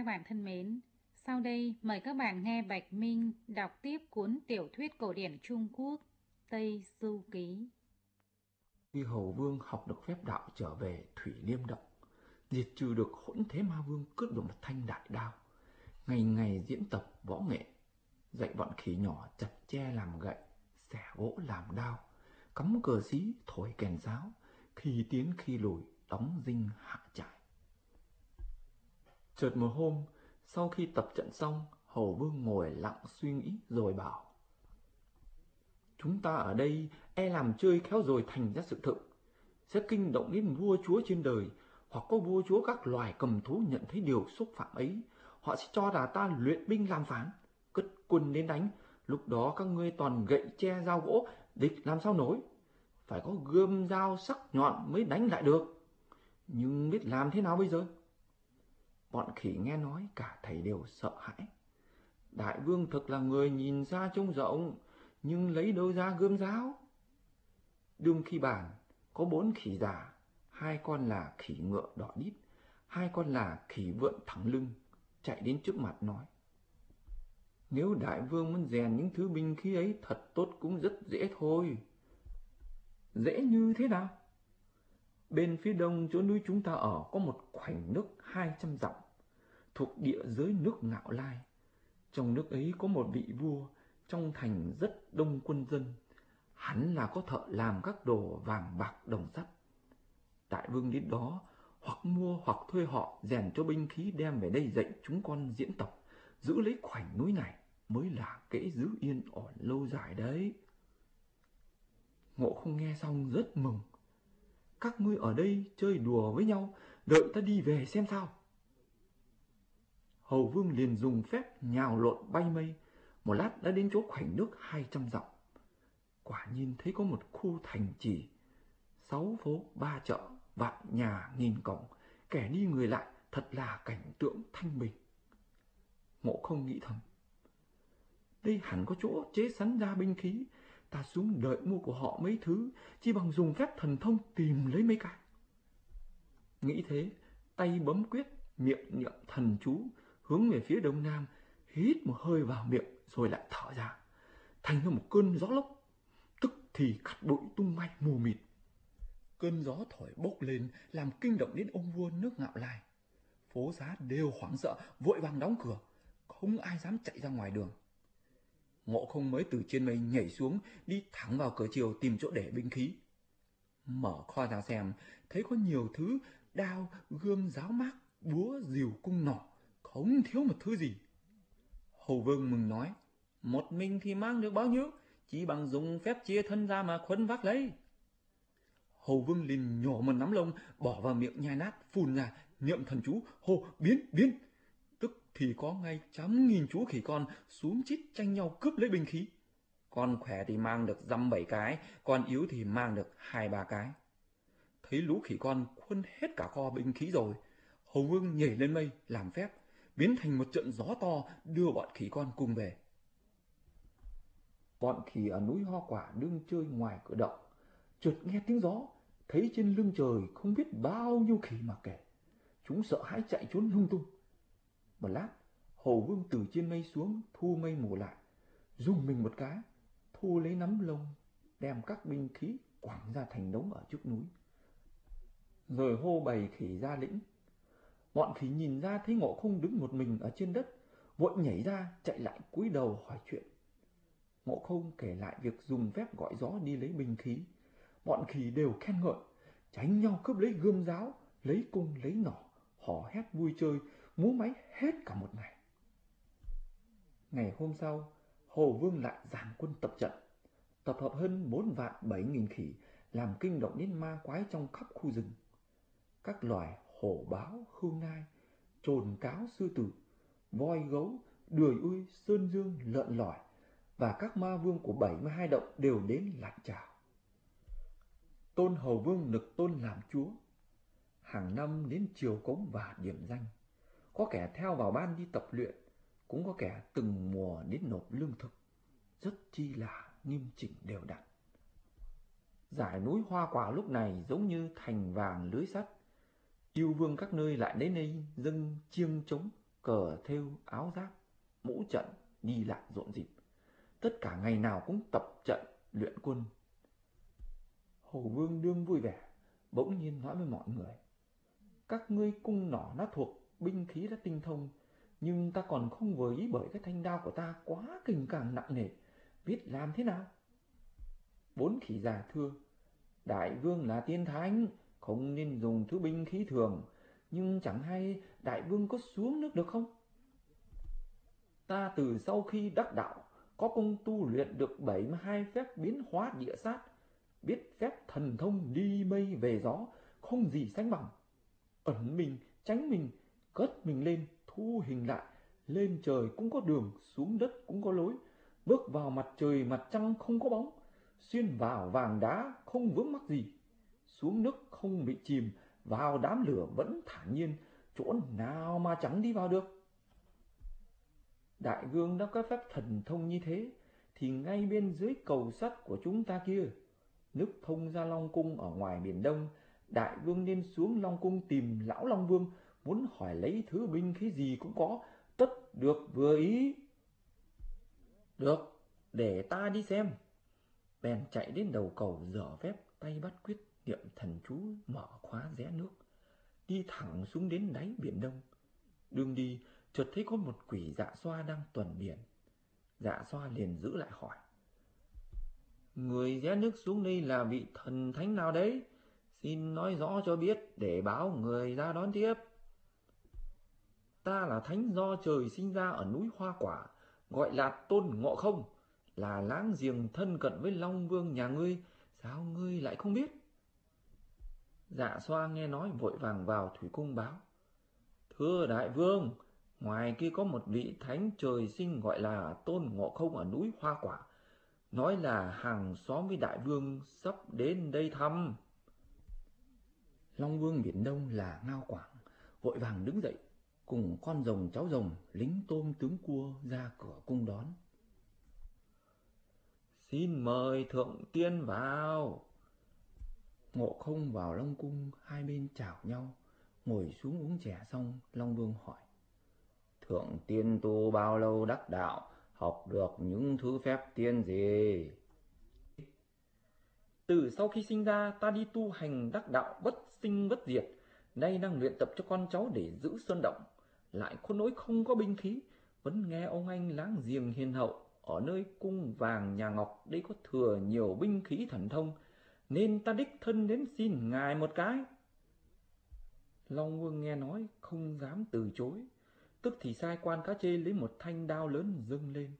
Các bạn thân mến, sau đây mời các bạn nghe Bạch Minh đọc tiếp cuốn tiểu thuyết cổ điển Trung Quốc Tây Du Ký. Khi Hầu Vương học được phép đạo trở về Thủy Liêm Động, diệt trừ được hỗn thế ma vương cướp được một thanh đại đao, ngày ngày diễn tập võ nghệ, dạy bọn khỉ nhỏ chặt tre làm gậy, xẻ gỗ làm đao, cắm cờ xí thổi kèn giáo, khi tiến khi lùi đóng dinh hạ trại. Chợt một hôm, sau khi tập trận xong, Hầu Vương ngồi lặng suy nghĩ rồi bảo. Chúng ta ở đây e làm chơi khéo rồi thành ra sự thực. Sẽ kinh động đến vua chúa trên đời, hoặc có vua chúa các loài cầm thú nhận thấy điều xúc phạm ấy. Họ sẽ cho là ta luyện binh làm phán, cất quân đến đánh. Lúc đó các ngươi toàn gậy che dao gỗ, địch làm sao nổi. Phải có gươm dao sắc nhọn mới đánh lại được. Nhưng biết làm thế nào bây giờ? Bọn khỉ nghe nói cả thầy đều sợ hãi. Đại vương thực là người nhìn xa trông rộng, nhưng lấy đâu ra gươm giáo? Đương khi bàn, có bốn khỉ già, hai con là khỉ ngựa đỏ đít, hai con là khỉ vượn thẳng lưng, chạy đến trước mặt nói. Nếu đại vương muốn rèn những thứ binh khí ấy thật tốt cũng rất dễ thôi. Dễ như thế nào? Bên phía đông chỗ núi chúng ta ở có một khoảnh nước hai trăm dặm, thuộc địa giới nước Ngạo Lai. Trong nước ấy có một vị vua, trong thành rất đông quân dân. Hắn là có thợ làm các đồ vàng bạc đồng sắt. Đại vương đến đó, hoặc mua hoặc thuê họ rèn cho binh khí đem về đây dạy chúng con diễn tập, giữ lấy khoảnh núi này mới là kễ giữ yên ổn lâu dài đấy. Ngộ không nghe xong rất mừng, các ngươi ở đây chơi đùa với nhau, đợi ta đi về xem sao. Hầu vương liền dùng phép nhào lộn bay mây, một lát đã đến chỗ khoảnh nước hai trăm dặm. Quả nhiên thấy có một khu thành trì, sáu phố ba chợ, vạn nhà nghìn cổng, kẻ đi người lại, thật là cảnh tượng thanh bình. Ngộ không nghĩ thầm. Đây hẳn có chỗ chế sắn ra binh khí, ta xuống đợi mua của họ mấy thứ, chỉ bằng dùng phép thần thông tìm lấy mấy cái. Nghĩ thế, tay bấm quyết, miệng niệm thần chú, hướng về phía đông nam, hít một hơi vào miệng rồi lại thở ra, thành ra một cơn gió lốc, tức thì cắt bụi tung bay mù mịt. Cơn gió thổi bốc lên làm kinh động đến ông vua nước ngạo lai. Phố giá đều hoảng sợ, vội vàng đóng cửa, không ai dám chạy ra ngoài đường. Ngộ không mới từ trên mây nhảy xuống, đi thẳng vào cửa chiều tìm chỗ để binh khí. Mở kho ra xem, thấy có nhiều thứ, đao, gươm, giáo mác, búa, rìu, cung nỏ, không thiếu một thứ gì. Hầu vương mừng nói, một mình thì mang được bao nhiêu, chỉ bằng dùng phép chia thân ra mà khuân vác lấy. Hầu vương liền nhổ một nắm lông, bỏ vào miệng nhai nát, phun ra, niệm thần chú, hô, biến, biến, thì có ngay trăm nghìn chú khỉ con xuống chít tranh nhau cướp lấy binh khí. Con khỏe thì mang được dăm bảy cái, con yếu thì mang được hai ba cái. Thấy lũ khỉ con khuân hết cả kho binh khí rồi, Hầu Vương nhảy lên mây làm phép, biến thành một trận gió to đưa bọn khỉ con cùng về. Bọn khỉ ở núi Hoa Quả đương chơi ngoài cửa động, chợt nghe tiếng gió, thấy trên lưng trời không biết bao nhiêu khỉ mà kể. Chúng sợ hãi chạy trốn lung tung. Một lát, Hồ Vương từ trên mây xuống, thu mây mù lại, dùng mình một cái, thu lấy nắm lông, đem các binh khí quẳng ra thành đống ở trước núi. Rồi hô bầy khỉ ra lĩnh. Bọn khỉ nhìn ra thấy ngộ không đứng một mình ở trên đất, vội nhảy ra chạy lại cúi đầu hỏi chuyện. Ngộ không kể lại việc dùng phép gọi gió đi lấy binh khí. Bọn khỉ đều khen ngợi, tránh nhau cướp lấy gươm giáo, lấy cung lấy nỏ, hò hét vui chơi, múa máy hết cả một ngày. Ngày hôm sau, Hồ Vương lại giảm quân tập trận, tập hợp hơn bốn vạn bảy nghìn khỉ, làm kinh động đến ma quái trong khắp khu rừng. Các loài hổ báo, hương nai, trồn cáo sư tử, voi gấu, đười ui, sơn dương, lợn lỏi và các ma vương của 72 động đều đến lạnh chào. Tôn Hầu Vương nực tôn làm chúa, hàng năm đến triều cống và điểm danh. Có kẻ theo vào ban đi tập luyện, cũng có kẻ từng mùa đến nộp lương thực, rất chi là nghiêm chỉnh đều đặn. Giải núi hoa quả lúc này giống như thành vàng lưới sắt, yêu vương các nơi lại đến đây dâng chiêng trống, cờ thêu áo giáp, mũ trận đi lại rộn rịp. Tất cả ngày nào cũng tập trận luyện quân. hồ Vương đương vui vẻ, bỗng nhiên nói với mọi người. Các ngươi cung nỏ nó thuộc binh khí đã tinh thông, nhưng ta còn không vừa ý bởi cái thanh đao của ta quá kình càng nặng nề, biết làm thế nào? Bốn khỉ già thưa, đại vương là tiên thánh, không nên dùng thứ binh khí thường, nhưng chẳng hay đại vương có xuống nước được không? Ta từ sau khi đắc đạo, có công tu luyện được 72 phép biến hóa địa sát, biết phép thần thông đi mây về gió, không gì sánh bằng. Ẩn mình, tránh mình, cất mình lên, thu hình lại, lên trời cũng có đường, xuống đất cũng có lối, bước vào mặt trời mặt trăng không có bóng, xuyên vào vàng đá không vướng mắc gì, xuống nước không bị chìm, vào đám lửa vẫn thản nhiên, chỗ nào mà chẳng đi vào được. Đại vương đã có phép thần thông như thế, thì ngay bên dưới cầu sắt của chúng ta kia, nước thông ra Long Cung ở ngoài Biển Đông, đại vương nên xuống Long Cung tìm lão Long Vương, muốn hỏi lấy thứ binh khí gì cũng có, tất được vừa ý. Được, để ta đi xem. Bèn chạy đến đầu cầu dở phép tay bắt quyết niệm thần chú mở khóa rẽ nước, đi thẳng xuống đến đáy biển Đông. Đường đi, chợt thấy có một quỷ dạ xoa đang tuần biển. Dạ xoa liền giữ lại hỏi. Người rẽ nước xuống đây là vị thần thánh nào đấy? Xin nói rõ cho biết để báo người ra đón tiếp. Ta là thánh do trời sinh ra ở núi Hoa Quả, gọi là Tôn Ngộ Không, là láng giềng thân cận với Long Vương nhà ngươi, sao ngươi lại không biết? Dạ xoa nghe nói vội vàng vào thủy cung báo. Thưa đại vương, ngoài kia có một vị thánh trời sinh gọi là Tôn Ngộ Không ở núi Hoa Quả, nói là hàng xóm với đại vương sắp đến đây thăm. Long Vương Biển Đông là Ngao Quảng, vội vàng đứng dậy, cùng con rồng cháu rồng, lính tôm tướng cua ra cửa cung đón. Xin mời thượng tiên vào. Ngộ không vào Long Cung, hai bên chào nhau, ngồi xuống uống chè xong, Long Vương hỏi. Thượng tiên tu bao lâu đắc đạo, học được những thứ phép tiên gì? Từ sau khi sinh ra, ta đi tu hành đắc đạo bất sinh bất diệt, nay đang luyện tập cho con cháu để giữ sơn động, lại có nỗi không có binh khí, vẫn nghe ông anh láng giềng hiền hậu, ở nơi cung vàng nhà ngọc đây có thừa nhiều binh khí thần thông, nên ta đích thân đến xin ngài một cái. Long Vương nghe nói không dám từ chối, tức thì sai quan cá chê lấy một thanh đao lớn dâng lên.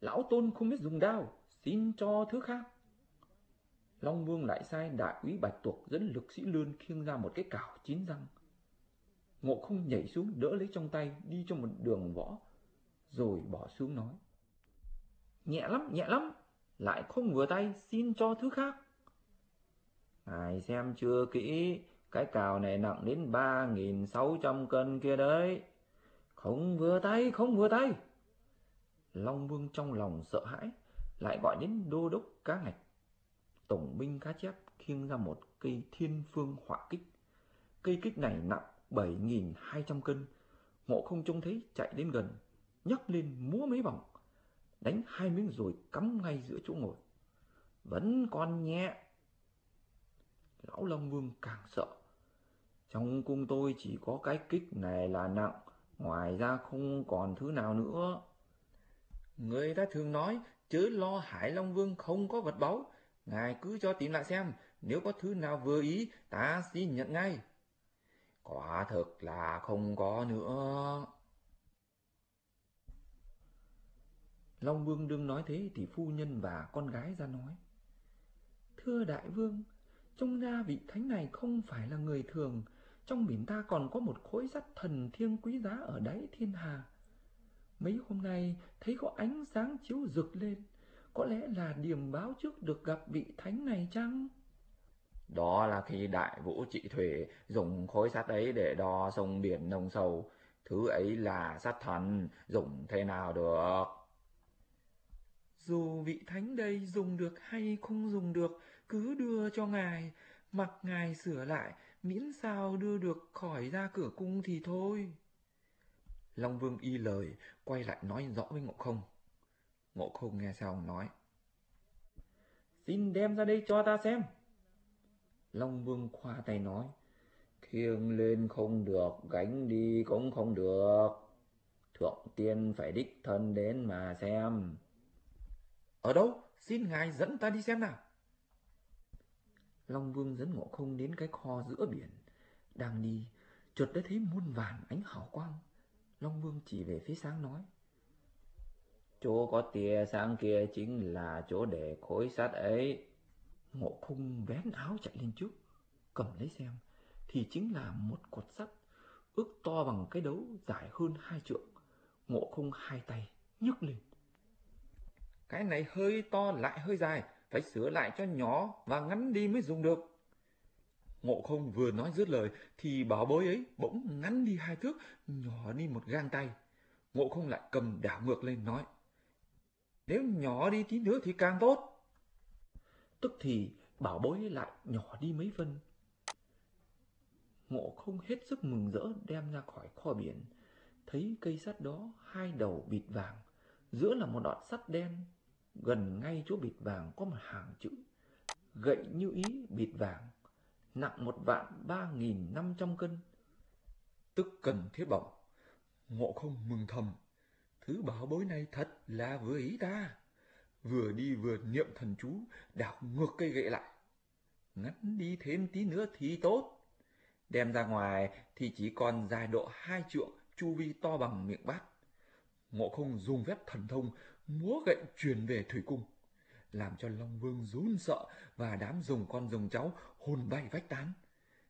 Lão Tôn không biết dùng đao, xin cho thứ khác. Long Vương lại sai đại úy Bạch Tuộc dẫn lực sĩ lươn khiêng ra một cái cảo chín răng. Ngộ không nhảy xuống đỡ lấy trong tay đi cho một đường võ, rồi bỏ xuống nói. Nhẹ lắm, nhẹ lắm, lại không vừa tay xin cho thứ khác. Ngài xem chưa kỹ, cái cào này nặng đến ba nghìn sáu trăm cân kia đấy. Không vừa tay, không vừa tay. Long Vương trong lòng sợ hãi, lại gọi đến đô đốc cá ngạch. Tổng binh cá chép khiêng ra một cây thiên phương hỏa kích. Cây kích này nặng bảy nghìn hai trăm cân. Ngộ không trông thấy chạy đến gần, nhấc lên múa mấy vòng đánh hai miếng rồi cắm ngay giữa chỗ ngồi. Vẫn còn nhẹ. Lão Long Vương càng sợ. Trong cung tôi chỉ có cái kích này là nặng, ngoài ra không còn thứ nào nữa. Người ta thường nói, chớ lo Hải Long Vương không có vật báu, ngài cứ cho tìm lại xem, nếu có thứ nào vừa ý, ta xin nhận ngay. Quả thực là không có nữa. Long Vương đương nói thế thì phu nhân và con gái ra nói. Thưa đại vương, trong ra vị thánh này không phải là người thường, trong biển ta còn có một khối sắt thần thiêng quý giá ở đáy thiên hà. Mấy hôm nay thấy có ánh sáng chiếu rực lên, có lẽ là điểm báo trước được gặp vị thánh này chăng? Đó là khi đại vũ trị thủy dùng khối sắt ấy để đo sông biển nông sâu, thứ ấy là sắt thần, dùng thế nào được? Dù vị thánh đây dùng được hay không dùng được, cứ đưa cho ngài, mặc ngài sửa lại, miễn sao đưa được khỏi ra cửa cung thì thôi. Long Vương y lời, quay lại nói rõ với Ngộ Không. Ngộ Không nghe xong nói. Xin đem ra đây cho ta xem. Long Vương khoa tay nói. Khiêng lên không được, gánh đi cũng không được. Thượng tiên phải đích thân đến mà xem. Ở đâu? Xin ngài dẫn ta đi xem nào. Long Vương dẫn Ngộ Không đến cái kho giữa biển. Đang đi, chợt đã thấy muôn vàn ánh hào quang. Long Vương chỉ về phía sáng nói. Chỗ có tia sáng kia chính là chỗ để khối sắt ấy. Ngộ Không vén áo chạy lên trước, cầm lấy xem, thì chính là một cột sắt, ước to bằng cái đấu dài hơn hai trượng. Ngộ Không hai tay nhấc lên. Cái này hơi to lại hơi dài, phải sửa lại cho nhỏ và ngắn đi mới dùng được. Ngộ không vừa nói dứt lời thì bảo bối ấy bỗng ngắn đi hai thước, nhỏ đi một gang tay. Ngộ không lại cầm đảo ngược lên nói. Nếu nhỏ đi tí nữa thì càng tốt. Tức thì bảo bối lại nhỏ đi mấy phân. Ngộ không hết sức mừng rỡ đem ra khỏi kho biển. Thấy cây sắt đó hai đầu bịt vàng, giữa là một đoạn sắt đen. Gần ngay chỗ bịt vàng có một hàng chữ. Gậy như ý bịt vàng. Nặng một vạn ba nghìn năm trăm cân. Tức cần thiết bổng ngộ không mừng thầm. Thứ bảo bối này thật là vừa ý ta vừa đi vừa niệm thần chú, đảo ngược cây gậy lại. Ngắn đi thêm tí nữa thì tốt. Đem ra ngoài thì chỉ còn dài độ hai trượng, chu vi to bằng miệng bát. Ngộ không dùng phép thần thông, múa gậy truyền về thủy cung, làm cho long vương rún sợ và đám rồng con rồng cháu hồn bay vách tán.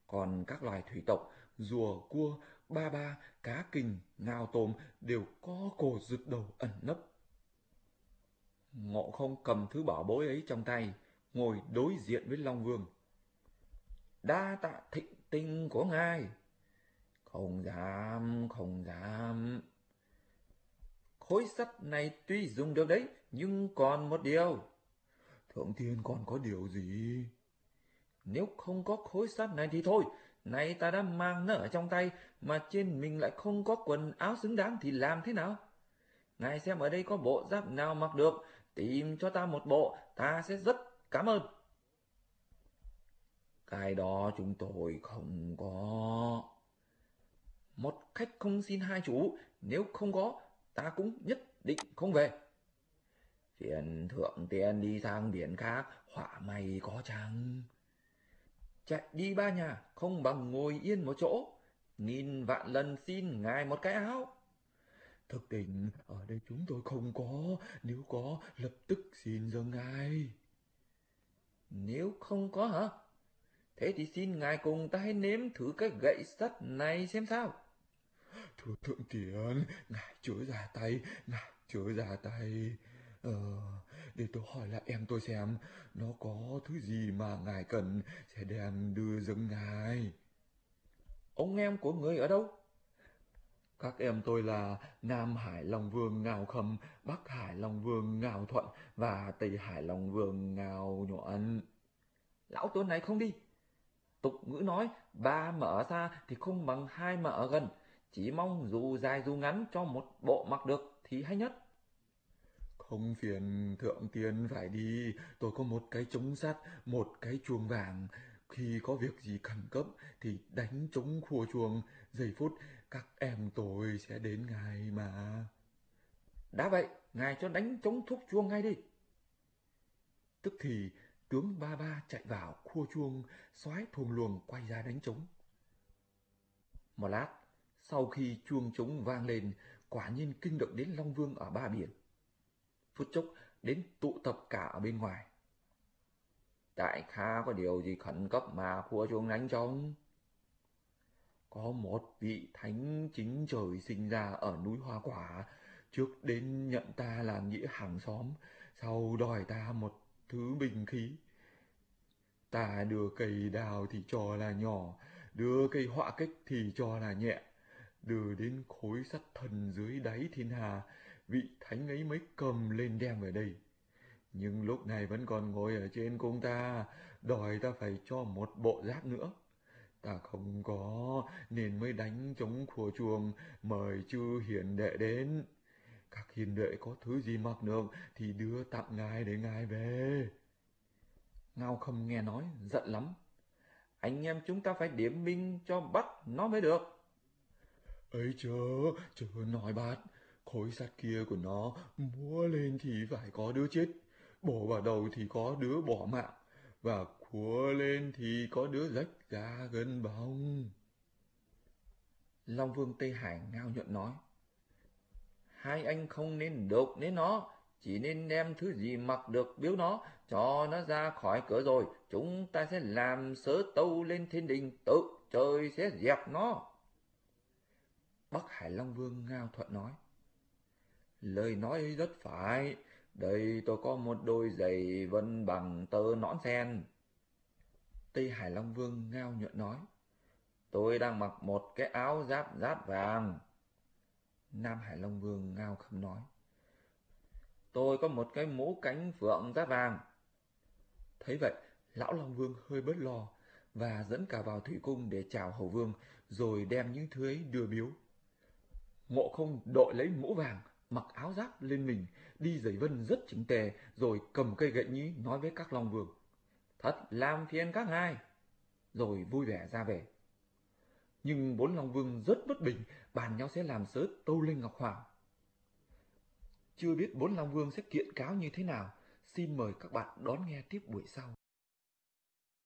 Còn các loài thủy tộc, rùa, cua, ba ba, cá kình, ngao tôm đều có cổ rụt đầu ẩn nấp ngộ không cầm thứ bảo bối ấy trong tay ngồi đối diện với long vương đa tạ thịnh tinh của ngài không dám không dám khối sắt này tuy dùng được đấy, nhưng còn một điều. Thượng tiên còn có điều gì? Nếu không có khối sắt này thì thôi, này ta đã mang nó ở trong tay, mà trên mình lại không có quần áo xứng đáng thì làm thế nào? Ngài xem ở đây có bộ giáp nào mặc được, tìm cho ta một bộ, ta sẽ rất cảm ơn. Cái đó chúng tôi không có. Một khách không xin hai chủ, nếu không có, ta cũng nhất định không về. Phiền thượng tiên đi sang biển khác, họa may có chăng? Chạy đi ba nhà, không bằng ngồi yên một chỗ, nghìn vạn lần xin ngài một cái áo. Thực tình, ở đây chúng tôi không có, nếu có, lập tức xin dâng ngài. Nếu không có hả? Thế thì xin ngài cùng ta hãy nếm thử cái gậy sắt này xem sao. Thưa thượng tiền, ngài chớ ra tay, ngài chớ ra tay. Ờ, để tôi hỏi lại em tôi xem, nó có thứ gì mà ngài cần sẽ đem đưa dâng ngài. Ông em của người ở đâu? Các em tôi là Nam Hải Long Vương Ngào Khâm, Bắc Hải Long Vương Ngào Thuận và Tây Hải Long Vương Ngào Nhuận. Lão tuấn này không đi. Tục ngữ nói, ba mở ở xa thì không bằng hai mở ở gần chỉ mong dù dài dù ngắn cho một bộ mặc được thì hay nhất. Không phiền thượng tiên phải đi, tôi có một cái trống sắt, một cái chuông vàng. Khi có việc gì khẩn cấp thì đánh trống khua chuông, giây phút các em tôi sẽ đến ngài mà. Đã vậy, ngài cho đánh trống thúc chuông ngay đi. Tức thì tướng ba ba chạy vào khua chuông, xoái thùng luồng quay ra đánh trống. Một lát, sau khi chuông trống vang lên, quả nhiên kinh động đến Long Vương ở ba biển. Phút chốc đến tụ tập cả ở bên ngoài. Đại Kha có điều gì khẩn cấp mà khua chuông đánh trống? Có một vị thánh chính trời sinh ra ở núi Hoa Quả, trước đến nhận ta làm nghĩa hàng xóm, sau đòi ta một thứ bình khí. Ta đưa cây đào thì cho là nhỏ, đưa cây họa kích thì cho là nhẹ đưa đến khối sắt thần dưới đáy thiên hà, vị thánh ấy mới cầm lên đem về đây. Nhưng lúc này vẫn còn ngồi ở trên cung ta, đòi ta phải cho một bộ giáp nữa ta không có, nên mới đánh chống khua chuồng, mời chư hiền đệ đến. Các hiền đệ có thứ gì mặc được thì đưa tặng ngài để ngài về. Ngao không nghe nói, giận lắm. Anh em chúng ta phải điểm minh cho bắt nó mới được. ấy chớ, chớ nói bát, khối sắt kia của nó múa lên thì phải có đứa chết, bổ vào đầu thì có đứa bỏ mạng, và khua lên thì có đứa rách ra gần bóng. Long Vương Tây Hải ngao nhuận nói. Hai anh không nên đột đến nó, chỉ nên đem thứ gì mặc được biếu nó, cho nó ra khỏi cửa rồi, chúng ta sẽ làm sớ tâu lên thiên đình, tự trời sẽ dẹp nó. Bắc Hải Long Vương ngao thuận nói. Lời nói rất phải, đây tôi có một đôi giày vân bằng tơ nõn sen. Tây Hải Long Vương ngao nhuận nói. Tôi đang mặc một cái áo giáp giáp vàng. Nam Hải Long Vương ngao khâm nói. Tôi có một cái mũ cánh phượng giáp vàng. Thấy vậy, lão Long Vương hơi bớt lo và dẫn cả vào thủy cung để chào hầu vương, rồi đem những thứ ấy đưa biếu. Ngộ không đội lấy mũ vàng, mặc áo giáp lên mình, đi giày vân rất chỉnh tề, rồi cầm cây gậy nhí nói với các Long Vương. Thật làm phiền các ngài. Rồi vui vẻ ra về. Nhưng bốn Long Vương rất bất bình, bàn nhau sẽ làm sớ tâu lên Ngọc Hoàng. Chưa biết bốn Long Vương sẽ kiện cáo như thế nào, xin mời các bạn đón nghe tiếp buổi sau.